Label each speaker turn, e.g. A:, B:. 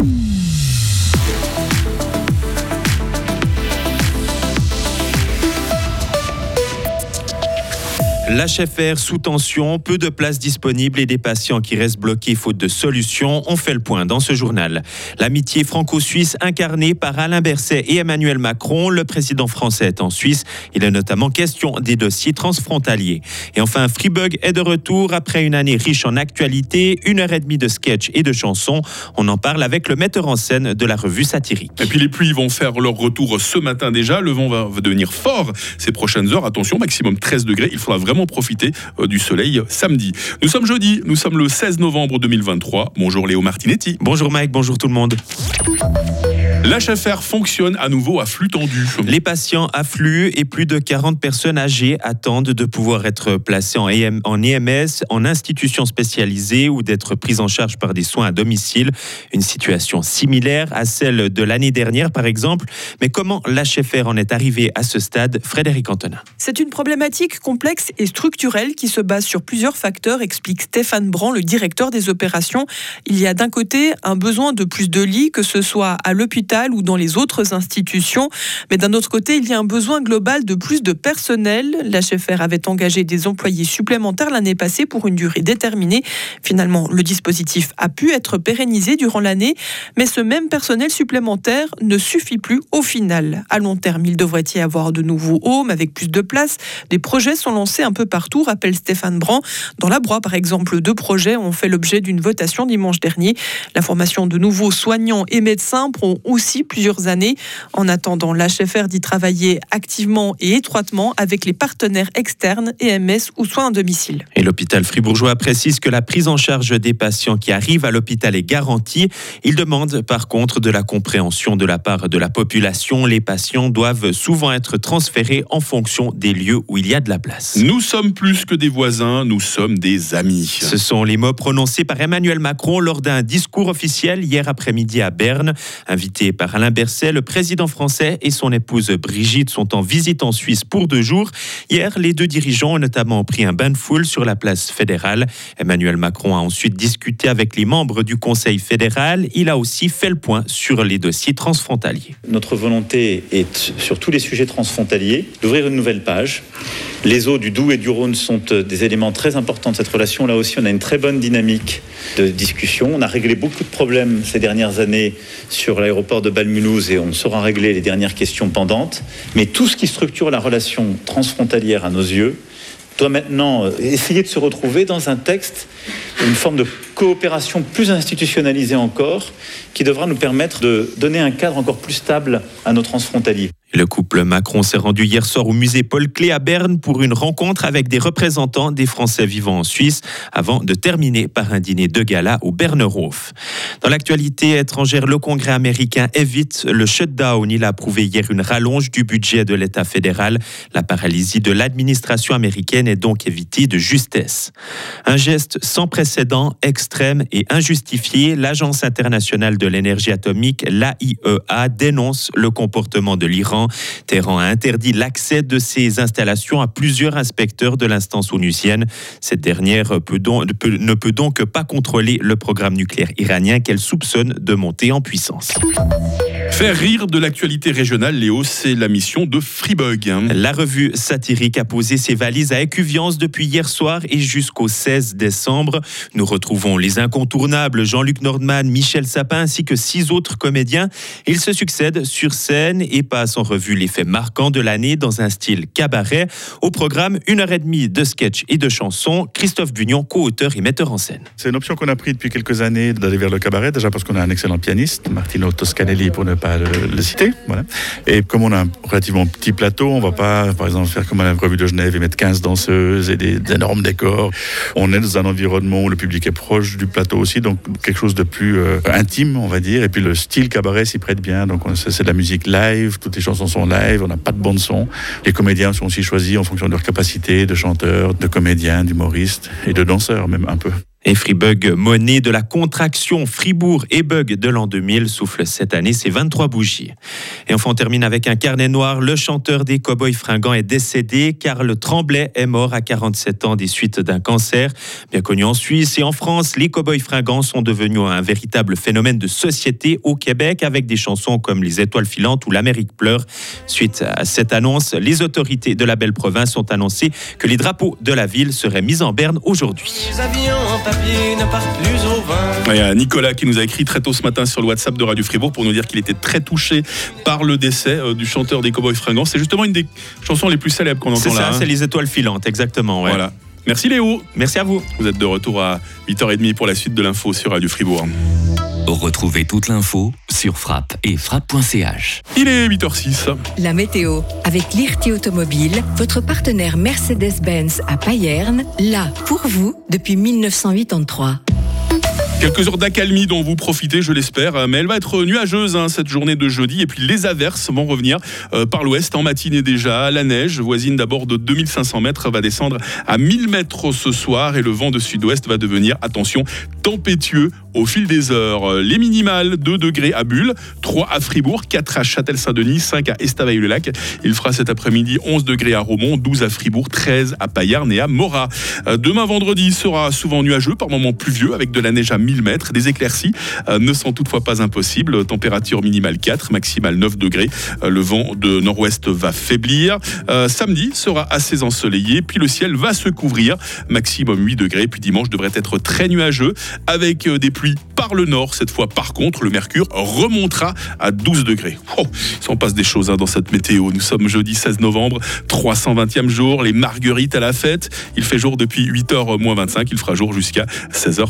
A: Mm-hmm. L'HFR sous tension, peu de places disponibles et des patients qui restent bloqués faute de solutions. On fait le point dans ce journal. L'amitié franco-suisse incarnée par Alain Berset et Emmanuel Macron. Le président français est en Suisse. Il est notamment question des dossiers transfrontaliers. Et enfin, Freebug est de retour après une année riche en actualité, une heure et demie de sketch et de chansons. On en parle avec le metteur en scène de la revue satirique.
B: Et puis les pluies vont faire leur retour ce matin déjà. Le vent va devenir fort ces prochaines heures. Attention, maximum 13 degrés. Il faudra vraiment profiter euh, du soleil samedi. Nous sommes jeudi, nous sommes le 16 novembre 2023. Bonjour Léo Martinetti.
A: Bonjour Mike, bonjour tout le monde.
B: L'HFR fonctionne à nouveau à flux tendu.
A: Les patients affluent et plus de 40 personnes âgées attendent de pouvoir être placées en, EMS, e en institutions spécialisées ou d'être prises en charge par des soins à domicile. Une situation similaire à celle de l'année dernière, par exemple. Mais comment l'HFR en est arrivé à ce stade? Frédéric Antonin.
C: C'est une problématique complexe et structurelle qui se base sur plusieurs facteurs, explique Stéphane Brand, le directeur des opérations. Il y a d'un côté un besoin de plus de lits, que ce soit à l'hôpital ou dans les autres institutions. Mais d'un autre côté, il y a un besoin global de plus de personnel. L'HFR avait engagé des employés supplémentaires l'année passée pour une durée déterminée. Finalement, le dispositif a pu être pérennisé durant l'année, mais ce même personnel supplémentaire ne suffit plus au final. À long terme, il devrait y avoir de nouveaux homes avec plus de place. Des projets sont lancés un peu partout, rappelle Stéphane Brand. Dans la Broye, par exemple, deux projets ont fait l'objet d'une votation dimanche dernier. La formation de nouveaux soignants et médecins prend aussi aussi plusieurs années. En attendant, l'HFR d'y travailler activement et étroitement avec les partenaires externes, EMS ou soins à domicile.
A: Et l'hôpital fribourgeois précise que la prise en charge des patients qui arrivent à l'hôpital est garantie. Il demande par contre de la compréhension de la part de la population. Les patients doivent souvent être transférés en fonction des lieux où il y a de la place.
B: Nous sommes plus que des voisins, nous sommes des amis.
A: Ce sont les mots prononcés par Emmanuel Macron lors d'un discours officiel hier après-midi à Berne. Invité par Alain Berset, le président français et son épouse Brigitte sont en visite en Suisse pour deux jours. Hier, les deux dirigeants ont notamment pris un bain de foule sur la place fédérale. Emmanuel Macron a ensuite discuté avec les membres du Conseil fédéral. Il a aussi fait le point sur les dossiers transfrontaliers.
D: Notre volonté est, sur tous les sujets transfrontaliers, d'ouvrir une nouvelle page. Les eaux du Doubs et du Rhône sont euh, des éléments très importants de cette relation. Là aussi, on a une très bonne dynamique de discussion. On a réglé beaucoup de problèmes ces dernières années sur l'aéroport de Balmulhouse et on saura régler les dernières questions pendantes. Mais tout ce qui structure la relation transfrontalière à nos yeux doit maintenant euh, essayer de se retrouver dans un texte, une forme de coopération plus institutionnalisée encore, qui devra nous permettre de donner un cadre encore plus stable à nos transfrontaliers.
A: Le couple Macron s'est rendu hier soir au musée Paul Clé à Berne pour une rencontre avec des représentants des Français vivant en Suisse avant de terminer par un dîner de gala au Bernerhof. Dans l'actualité étrangère, le Congrès américain évite le shutdown. Il a approuvé hier une rallonge du budget de l'État fédéral. La paralysie de l'administration américaine est donc évitée de justesse. Un geste sans précédent, extrême et injustifié. L'Agence internationale de l'énergie atomique, l'AIEA, dénonce le comportement de l'Iran Téhéran a interdit l'accès de ces installations à plusieurs inspecteurs de l'instance onusienne. Cette dernière ne peut donc pas contrôler le programme nucléaire iranien qu'elle soupçonne de monter en puissance.
B: Faire rire de l'actualité régionale, Léo, c'est la mission de Freebug.
A: La revue satirique a posé ses valises à Écuviance depuis hier soir et jusqu'au 16 décembre. Nous retrouvons les incontournables Jean-Luc Nordman, Michel Sapin ainsi que six autres comédiens. Ils se succèdent sur scène et passent en revue les faits marquants de l'année dans un style cabaret. Au programme, une heure et demie de sketch et de chansons. Christophe Bunion, co-auteur et metteur en scène.
E: C'est une option qu'on a pris depuis quelques années d'aller vers le cabaret, déjà parce qu'on a un excellent pianiste, Martino Toscanelli pour ne pas le, citer. Voilà. Et comme on a un relativement petit plateau, on va pas, par exemple, faire comme à la revue de Genève et mettre 15 danseuses et des, énormes décors. On est dans un environnement où le public est proche du plateau aussi, donc quelque chose de plus euh, intime, on va dire. Et puis le style cabaret s'y prête bien. Donc c'est de la musique live, toutes les chansons sont live, on n'a pas de bande son. Les comédiens sont aussi choisis en fonction de leur capacité de chanteur, de comédien, d'humoriste et de danseur même un peu.
A: Et Freebug, monnaie de la contraction Fribourg et Bug de l'an 2000, souffle cette année ses 23 bougies. Et enfin, on termine avec un carnet noir. Le chanteur des Cowboys Fringants est décédé. Karl Tremblay est mort à 47 ans des suites d'un cancer. Bien connu en Suisse et en France, les Cowboys Fringants sont devenus un véritable phénomène de société au Québec avec des chansons comme Les Étoiles filantes ou L'Amérique pleure. Suite à cette annonce, les autorités de la belle province ont annoncé que les drapeaux de la ville seraient mis en berne aujourd'hui
B: Il y a Nicolas qui nous a écrit très tôt ce matin sur le WhatsApp de Radio Fribourg pour nous dire qu'il était très touché par le décès euh, du chanteur des Cowboys Fringants. C'est justement une des chansons les plus célèbres qu'on entend
A: C'est
B: là.
A: ça,
B: hein.
A: c'est les étoiles filantes, exactement. ouais.
B: Voilà. Merci Léo.
A: Merci à vous.
B: Vous êtes de retour à 8h30 pour la suite de l'info sur Radio Fribourg.
F: Retrouvez toute l'info sur frappe et frappe.ch.
B: Il est 8h06.
G: La météo avec Lirti Automobile, votre partenaire Mercedes-Benz à Payerne, là pour vous depuis 1983.
B: Quelques heures d'accalmie dont vous profitez, je l'espère, mais elle va être nuageuse hein, cette journée de jeudi. Et puis les averses vont revenir euh, par l'ouest en matinée déjà. La neige, voisine d'abord de 2500 mètres, va descendre à 1000 mètres ce soir. Et le vent de sud-ouest va devenir, attention, tempétueux au fil des heures. Les minimales, 2 degrés à Bulle, 3 à Fribourg, 4 à Châtel-Saint-Denis, 5 à Estavayer-le-Lac. Il fera cet après-midi 11 degrés à Romont, 12 à Fribourg, 13 à Payarn et à Morat. Euh, Demain vendredi sera souvent nuageux, par moments pluvieux, avec de la neige à 1000 mètres. Des éclaircies euh, ne sont toutefois pas impossibles. Température minimale 4, maximale 9 degrés. Euh, Le vent de nord-ouest va faiblir. Samedi sera assez ensoleillé, puis le ciel va se couvrir, maximum 8 degrés. Puis dimanche devrait être très nuageux, avec euh, des pluies par le nord. Cette fois, par contre, le mercure remontera à 12 degrés. Oh, s'en passe des choses hein, dans cette météo. Nous sommes jeudi 16 novembre, 320e jour. Les marguerites à la fête. Il fait jour depuis 8h moins 25. Il fera jour jusqu'à 16h.